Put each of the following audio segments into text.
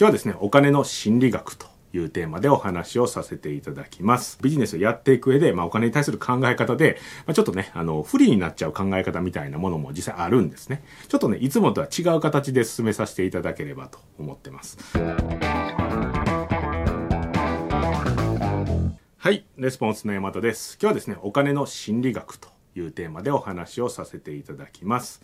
今日はですね、お金の心理学というテーマでお話をさせていただきます。ビジネスをやっていく上で、まあ、お金に対する考え方で、まあ、ちょっとね、あの、不利になっちゃう考え方みたいなものも実際あるんですね。ちょっとね、いつもとは違う形で進めさせていただければと思ってます。はい、レスポンスの山田です。今日はですね、お金の心理学というテーマでお話をさせていただきます。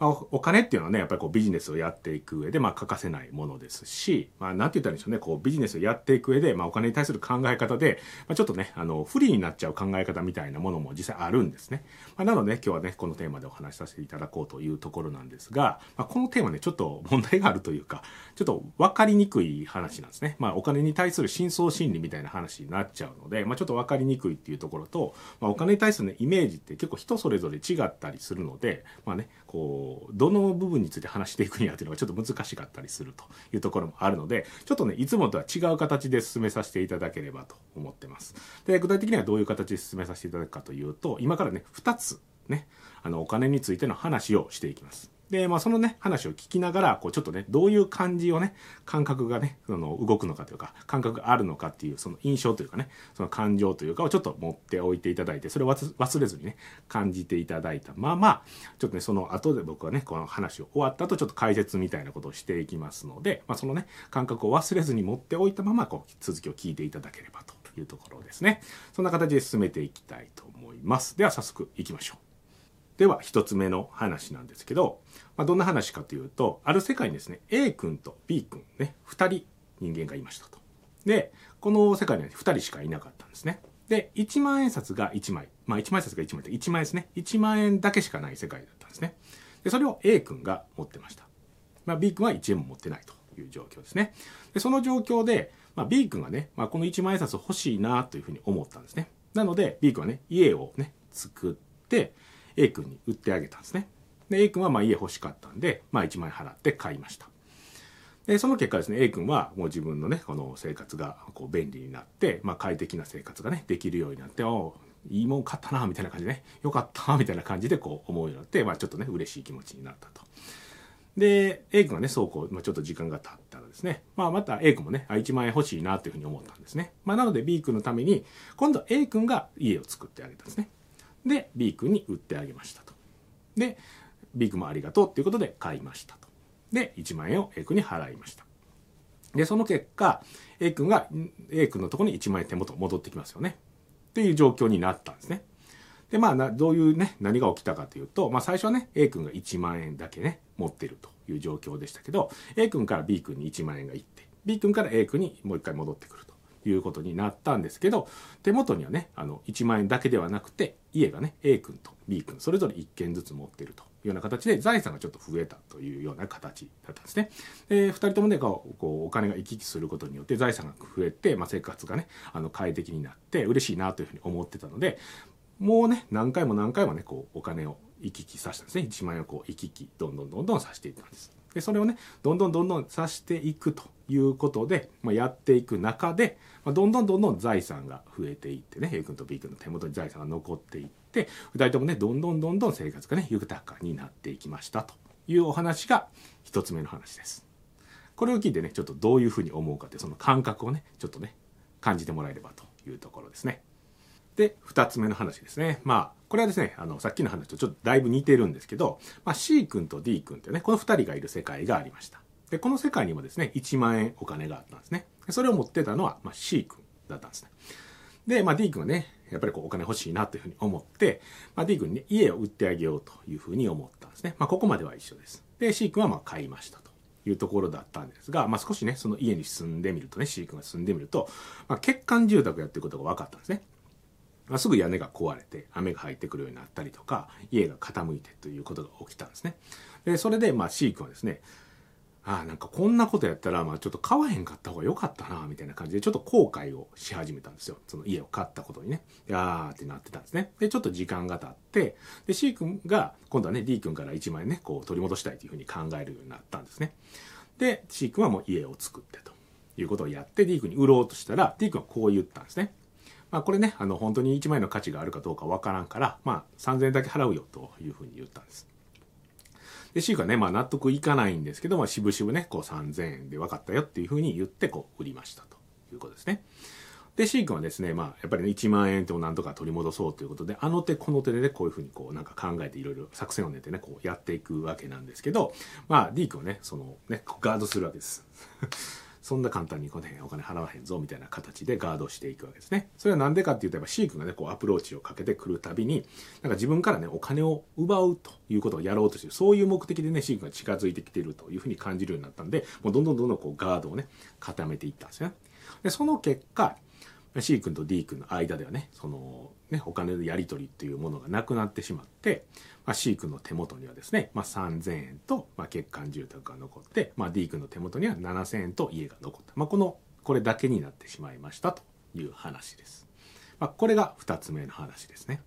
まあ、お金っていうのはね、やっぱりこうビジネスをやっていく上で、まあ欠かせないものですし、まあなんて言ったらいいんでしょうね、こうビジネスをやっていく上で、まあお金に対する考え方で、まあちょっとね、あの、不利になっちゃう考え方みたいなものも実際あるんですね。まあなので、今日はね、このテーマでお話しさせていただこうというところなんですが、まあこのテーマね、ちょっと問題があるというか、ちょっと分かりにくい話なんですね。まあお金に対する深層心理みたいな話になっちゃうので、まあちょっと分かりにくいっていうところと、まあお金に対する、ね、イメージって結構人それぞれ違ったりするので、まあね、こう、どの部分について話していくにはというのがちょっと難しかったりするというところもあるので、ちょっとね、いつもとは違う形で進めさせていただければと思ってます。で、具体的にはどういう形で進めさせていただくかというと、今からね、2つね、あの、お金についての話をしていきます。で、まあ、そのね、話を聞きながら、こう、ちょっとね、どういう感じをね、感覚がね、その、動くのかというか、感覚があるのかっていう、その印象というかね、その感情というかをちょっと持っておいていただいて、それを忘れずにね、感じていただいたまま、ちょっとね、その後で僕はね、この話を終わった後、ちょっと解説みたいなことをしていきますので、まあ、そのね、感覚を忘れずに持っておいたまま、こう、続きを聞いていただければというところですね。そんな形で進めていきたいと思います。では、早速行きましょう。では一つ目の話なんですけど、まあ、どんな話かというとある世界にですね A 君と B 君ね2人人間がいましたと。でこの世界には2人しかいなかったんですね。で1万円札が1枚。まあ1万円札が1枚って1万円ですね。1万円だけしかない世界だったんですね。でそれを A 君が持ってました、まあ、B 君は1円も持ってないという状況ですね。でその状況で、まあ、B 君がね、まあ、この1万円札欲しいなというふうに思ったんですね。なので B 君はね家をね作って A 君に売ってあげたんですね。で、A 君はまあ家欲しかったんで、まあ1万円払って買いました。で、その結果ですね、A 君はもう自分のね、この生活がこう便利になって、まあ快適な生活がね、できるようになって、おいいもん買ったな、みたいな感じでね、よかった、みたいな感じでこう思うようになって、まあちょっとね、嬉しい気持ちになったと。で、A 君がね、そうこう、まあ、ちょっと時間が経ったらですね、まあまた A 君もね、あ1万円欲しいなというふうに思ったんですね。まあなので B 君のために、今度 A 君が家を作ってあげたんですね。で B 君に売ってあげましたと。で B 君もありがとうっていうことで買いましたと。で1万円を A 君に払いました。でその結果 A 君が A 君のところに1万円手元戻ってきますよね。っていう状況になったんですね。でまあなどういうね何が起きたかというと、まあ、最初はね A 君が1万円だけね持ってるという状況でしたけど A 君から B 君に1万円がいって B 君から A 君にもう一回戻ってくると。いうことになったんですけど手元にはねあの1万円だけではなくて家がね A 君と B 君それぞれ1軒ずつ持ってるというような形で財産がちょっと増えたというような形だったんですね。で2人ともねこうお金が行き来することによって財産が増えて、まあ、生活がねあの快適になって嬉しいなというふうに思ってたのでもうね何回も何回もねこうお金を行き来させたんですね1万円をこう行き来どんどんどんどんさせていったんです。でそれをねどんどんどんどんさしていくということで、まあ、やっていく中で、まあ、どんどんどんどん財産が増えていってね A 君と B 君の手元に財産が残っていって2人ともねどんどんどんどん生活がね豊かになっていきましたというお話が1つ目の話です。これを聞いてねちょっとどういうふうに思うかってその感覚をねちょっとね感じてもらえればというところですね。で2つ目の話ですねまあこれはですねあのさっきの話とちょっとだいぶ似てるんですけど、まあ、C 君と D 君ってねこの2人がいる世界がありましたでこの世界にもですね1万円お金があったんですね。それを持ってたのは、まあ、C 君だったんですね。で、まあ、D 君はねやっぱりこうお金欲しいなというふうに思って、まあ、D 君に、ね、家を売ってあげようというふうに思ったんですね、まあ、ここまでは一緒です。で C 君はまあ買いましたというところだったんですが、まあ、少しねその家に住んでみるとね C 君が住んでみると、まあ、欠陥住宅やってることが分かったんですね。まあ、すぐ屋根が壊れて雨が入ってくるようになったりとか家が傾いてということが起きたんですね。でそれでまあ C 君はですねああなんかこんなことやったらまあちょっと買わへんかった方が良かったなみたいな感じでちょっと後悔をし始めたんですよ。その家を買ったことにね。であってなってたんですね。でちょっと時間が経ってで C 君が今度はね D 君から1万円ねこう取り戻したいというふうに考えるようになったんですね。で C 君はもう家を作ってということをやって D 君に売ろうとしたら D 君はこう言ったんですね。まあ、これねあの本当に1万円の価値があるかどうかわからんから、まあ、3000円だけ払うよというふうに言ったんです。で、シークはね、まあ納得いかないんですけど、まあ渋々ね、こう3000円で分かったよっていうふうに言って、こう売りましたということですね。で、シークはですね、まあ、やっぱりね、1万円ってなんとか取り戻そうということで、あの手この手でね、こういうふうにこう、なんか考えていろいろ作戦を練ってね、こうやっていくわけなんですけど、まあ、D 君はね、そのね、ガードするわけです。そんな簡単にこの辺お金払わへんぞみたいな形でガードしていくわけですね。それはなんでかっていうと、やっぱ C 君がね、こうアプローチをかけてくるたびに、なんか自分からね、お金を奪うということをやろうとしてる、そういう目的でね、C 君が近づいてきているというふうに感じるようになったんで、もうどんどんどんどんこうガードをね、固めていったんですよね。で、その結果、C 君と D 君の間ではね、その、ね、お金のやり取りっていうものがなくなってしまって、まあ、C 君の手元にはですね、まあ、3000円と、まあ、欠陥住宅が残って、まあ、D 君の手元には7000円と家が残った。まあ、この、これだけになってしまいましたという話です。まあ、これが2つ目の話ですね。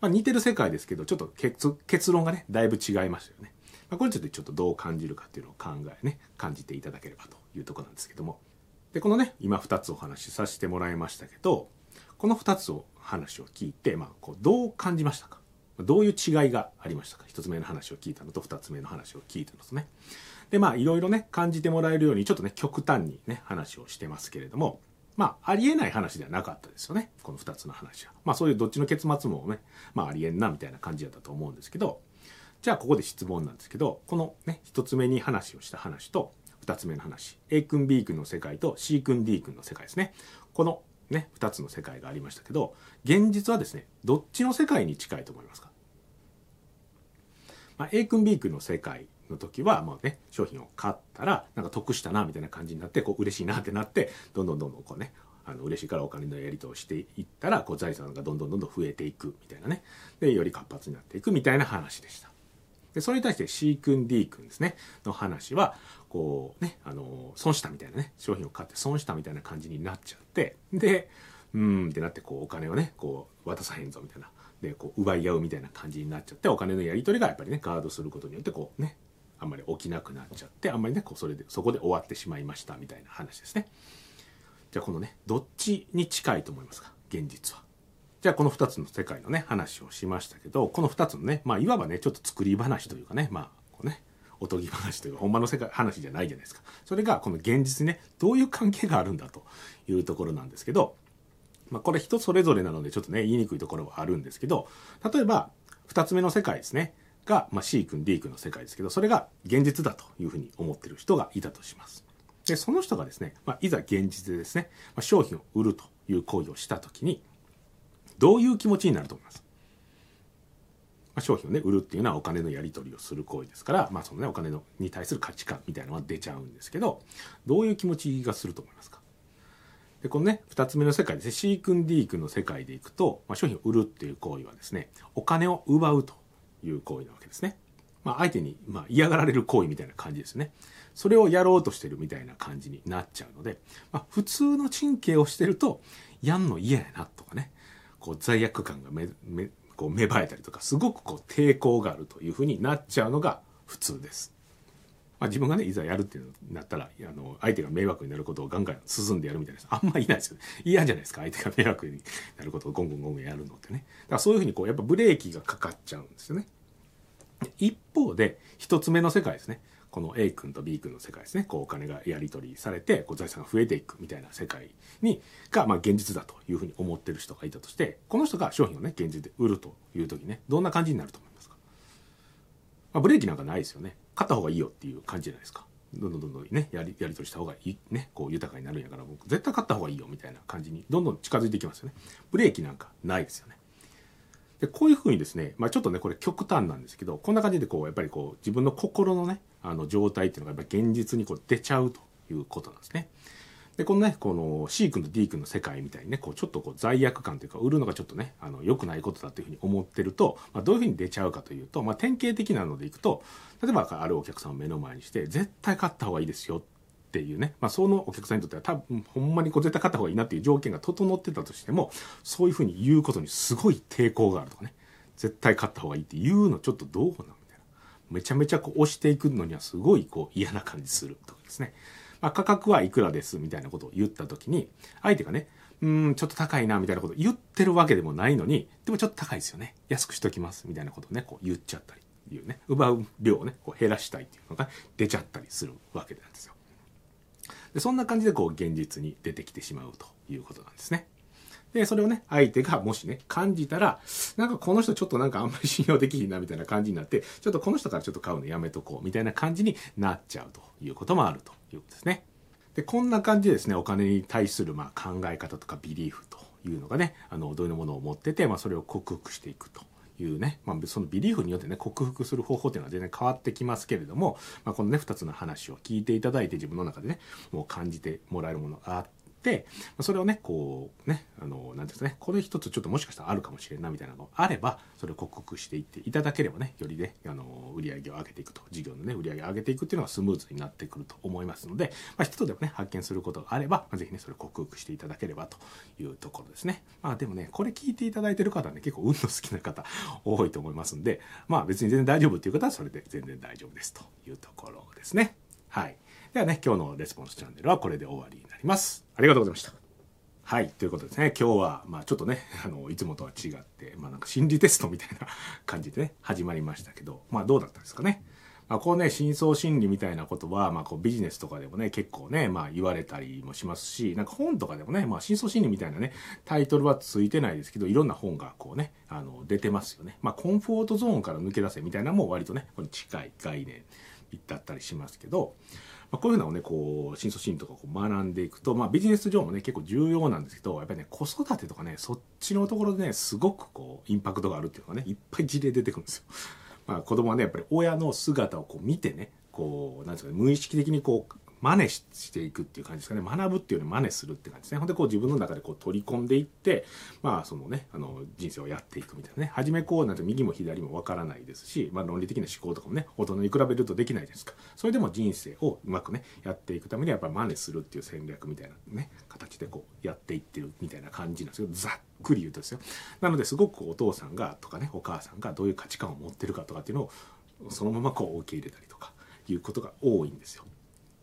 まあ、似てる世界ですけど、ちょっと結結論がね、だいぶ違いましたよね。まあ、これちょっとちょっとどう感じるかっていうのを考えね、感じていただければというとこなんですけども。で、このね、今2つお話しさせてもらいましたけど、この2つを話を聞いて、まあ、こうどう感じましたか？どういう違いがありましたか？1つ目の話を聞いたのと2つ目の話を聞いたのとね。で、まあ、いろいろね、感じてもらえるように、ちょっとね、極端にね、話をしてますけれども、まあ、ありえない話ではなかったですよね。この2つの話は。まあ、そういうどっちの結末もね、まあ、ありえんな、みたいな感じだったと思うんですけど、じゃあ、ここで質問なんですけど、このね、1つ目に話をした話と、2つ目の話。A 君 B 君の世界と C 君 D 君の世界ですね。このね2つの世界がありましたけど現実はですねどっちの世界に近いと思いますか、まあ、A 君 B 君の世界の時はもうね商品を買ったらなんか得したなみたいな感じになってこう嬉しいなってなってどんどんどんどんこうねあの嬉しいからお金のやり取りをしていったらこう財産がどんどんどんどん増えていくみたいなね。でより活発になっていくみたいな話でした。でそれに対して C 君 D 君ですねの話はこうね、あの、損したみたいなね、商品を買って損したみたいな感じになっちゃって、で、うーんってなって、こう、お金をね、こう、渡さへんぞみたいな。で、こう、奪い合うみたいな感じになっちゃって、お金のやり取りがやっぱりね、ガードすることによって、こうね、あんまり起きなくなっちゃって、あんまりね、こう、それで、そこで終わってしまいましたみたいな話ですね。じゃあ、このね、どっちに近いと思いますか？現実は。じゃあこの2つの世界のね話をしましたけどこの2つのねまあいわばねちょっと作り話というかねまあこうねおとぎ話というか、ほんまの世界、話じゃないじゃないですか。それが、この現実にね、どういう関係があるんだというところなんですけど、まあ、これ人それぞれなので、ちょっとね、言いにくいところはあるんですけど、例えば、二つ目の世界ですね。が、まあ、C 君、D 君の世界ですけど、それが現実だというふうに思ってる人がいたとします。で、その人がですね、まあ、いざ現実でですね、まあ、商品を売るという行為をしたときに、どういう気持ちになると思います？まあ、商品をね売るっていうのはお金のやり取りをする行為ですから、まあそのね、お金のに対する価値観みたいなのは出ちゃうんですけどどういう気持ちがすると思いますか？でこのね2つ目の世界ですね C 君 D 君の世界でいくと、まあ、商品を売るっていう行為はですねお金を奪うという行為なわけですね。まあ、相手にま嫌がられる行為みたいな感じですね。それをやろうとしてるみたいな感じになっちゃうので、まあ、普通の神経をしてるとやんの嫌やなとかねこう罪悪感がめめこう芽生えたりとかすごくこう抵抗があるというふうになっちゃうのが普通です。まあ、自分がねいざやるっていうのになったらあの相手が迷惑になることをガンガン進んでやるみたいなあんまいないですよね。嫌じゃないですか相手が迷惑になることをゴンゴンゴンゴンやるのってね。だからそういうふうにこうやっぱブレーキがかかっちゃうんですよね。一方で一つ目の世界ですね。この A 君と B 君の世界ですね。こうお金がやり取りされてこう財産が増えていくみたいな世界にが、まあ、現実だというふうに思ってる人がいたとしてこの人が商品をね現実で売るという時ねどんな感じになると思いますか、まあ、ブレーキなんかないですよね。買った方がいいよっていう感じじゃないですか。どんどんどんどんねやりやり取りした方がいいねこう豊かになるんやから僕絶対買った方がいいよみたいな感じにどんどん近づいていきますよね。ブレーキなんかないですよね。でこういうふうにですね、まあ、ちょっとねこれ極端なんですけどこんな感じでこうやっぱりこう自分の心のねあの状態っていうのがやっぱ現実にこう出ちゃうということなんですね。でこのねこの C 君と D 君の世界みたいにねこうちょっとこう罪悪感というか売るのがちょっとねあの良くないことだというふうに思ってると、まあ、どういうふうに出ちゃうかというと、まあ、典型的なのでいくと例えばあるお客さんを目の前にして絶対買った方がいいですよっていうね、まあ、そのお客さんにとっては多分ほんまにこう絶対買った方がいいなっていう条件が整ってたとしてもそういうふうに言うことにすごい抵抗があるとかね絶対買った方がいいって言うのちょっとどうなみたいなめちゃめちゃこう押していくのにはすごいこう嫌な感じするとかですね、まあ、価格はいくらですみたいなことを言った時に相手がねうんちょっと高いなみたいなことを言ってるわけでもないのにでもちょっと高いですよね。安くしときますみたいなことをねこう言っちゃったりいうね。奪う量をねこう減らしたいっていうのが出ちゃったりするわけなんですよ。でそんな感じでこう現実に出てきてしまうということなんですね。で、それをね、相手がもしね、感じたら、なんかこの人ちょっとなんかあんまり信用できひんなみたいな感じになって、ちょっとこの人からちょっと買うのやめとこうみたいな感じになっちゃうということもあるということですね。で、こんな感じでですね、お金に対するまあ考え方とかビリーフというのがね、あの、どういうものを持ってて、まあそれを克服していくと。いうね、まあ、そのビリーフによってね克服する方法っていうのは全然変わってきますけれども、まあ、このね2つの話を聞いていただいて自分の中でねもう感じてもらえるものがあっ、それをね、こうね、あの、なんですかね、これ一つちょっともしかしたらあるかもしれんなみたいなのがあれば、それを克服していっていただければね、よりね、あの、売り上げを上げていくと、事業のね、売り上げを上げていくっていうのがスムーズになってくると思いますので、まあ、一つでもね、発見することがあれば、まあ、ぜひね、それを克服していただければというところですね。まあでもね、これ聞いていただいてる方はね、結構運の好きな方多いと思いますんで、まあ別に全然大丈夫っていう方はそれで全然大丈夫ですというところですね。はい。ではね、今日のレスポンスチャンネルはこれで終わりになります。ありがとうございました。はい。ということですね。今日は、まあちょっとね、あの、いつもとは違って、まあなんか心理テストみたいな感じでね、始まりましたけど、まあどうだったですかね。まあこうね、深層心理みたいなことは、まあこうビジネスとかでもね、結構ね、まあ言われたりもしますし、なんか本とかでもね、まあ深層心理みたいなね、タイトルはついてないですけど、いろんな本がこうね、あの、出てますよね。まあコンフォートゾーンから抜け出せみたいなのも割とね、これ近い概念だったりしますけど、まあ、こういうのをね、こう、深層心理とかこう学んでいくと、まあビジネス上もね、結構重要なんですけど、やっぱりね、子育てとかね、そっちのところでね、すごくこう、インパクトがあるっていうのがね、いっぱい事例出てくるんですよ。まあ子供はね、やっぱり親の姿をこう見てね、こう、なんですかね、無意識的にこう、真似していくっていう感じですかね。学ぶっていうより真似するって感じですね。ほんでこう自分の中でこう取り込んでいってまあそのねあの人生をやっていくみたいなね。初めこうなんて右も左もわからないですし、まあ、論理的な思考とかもね大人に比べるとできないですか。それでも人生をうまくねやっていくためにはやっぱり真似するっていう戦略みたいなね形でこうやっていってるみたいな感じなんですけどざっくり言うとですよ。なのですごくお父さんがとかねお母さんがどういう価値観を持ってるかとかっていうのをそのままこう受け入れたりとかいうことが多いんですよ。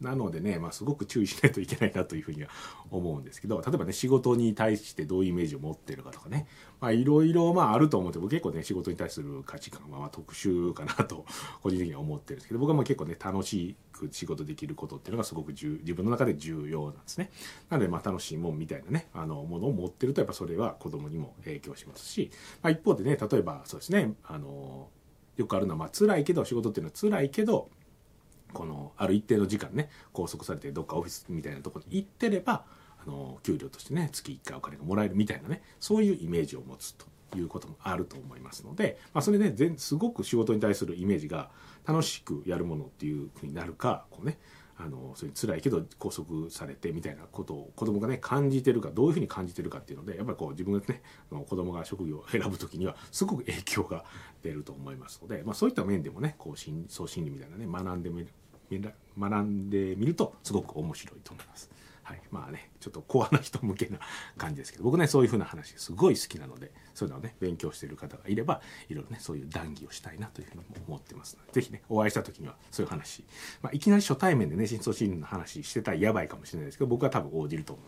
なのでね、まあ、すごく注意しないといけないなというふうには思うんですけど、例えばね、仕事に対してどういうイメージを持ってるかとかね、まあ、いろいろ、まあ、あると思って僕結構ね、仕事に対する価値観はまあ特殊かなと、個人的には思ってるんですけど、僕はまあ結構ね、楽しく仕事できることっていうのがすごく自分の中で重要なんですね。なので、まあ、楽しいもんみたいなね、あの、ものを持ってると、やっぱそれは子供にも影響しますし、まあ、一方でね、例えばそうですね、あの、よくあるのは、まあ、辛いけど、仕事っていうのは辛いけど、このある一定の時間ね拘束されてどっかオフィスみたいなとこに行ってればあの給料としてね月1回お金がもらえるみたいなねそういうイメージを持つということもあると思いますので、まあ、それねすごく仕事に対するイメージが楽しくやるものっていうふうになるかこうねあのそれ辛いけど拘束されてみたいなことを子供がね感じてるかどういうふうに感じてるかっていうのでやっぱりこう自分がね子供が職業を選ぶ時にはすごく影響が出ると思いますので、まあ、そういった面でもねこう深層心理みたいなね学んでみる学んでみるとすごく面白いと思います。はい、まあねちょっとコアな人向けな感じですけど僕ねそういう風な話すごい好きなのでそういうのをね勉強している方がいればいろいろねそういう談義をしたいなというふうに思ってますので是非ねお会いした時にはそういう話、まあ、いきなり初対面でね深層心理の話してたらやばいかもしれないですけど僕は多分応じると思い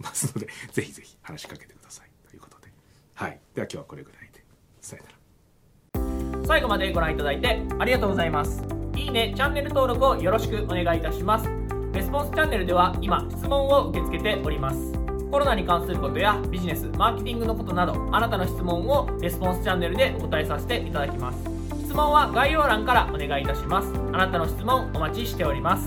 ますので是非是非話しかけてください。ということで。はい。では今日はこれぐらいで。さよなら。最後までご覧いただいてありがとうございます。いいね、チャンネル登録をよろしくお願いいたします。レスポンスチャンネルでは今、質問を受け付けております。コロナに関することやビジネス、マーケティングのことなど、あなたの質問をレスポンスチャンネルでお答えさせていただきます。質問は概要欄からお願いいたします。あなたの質問お待ちしております。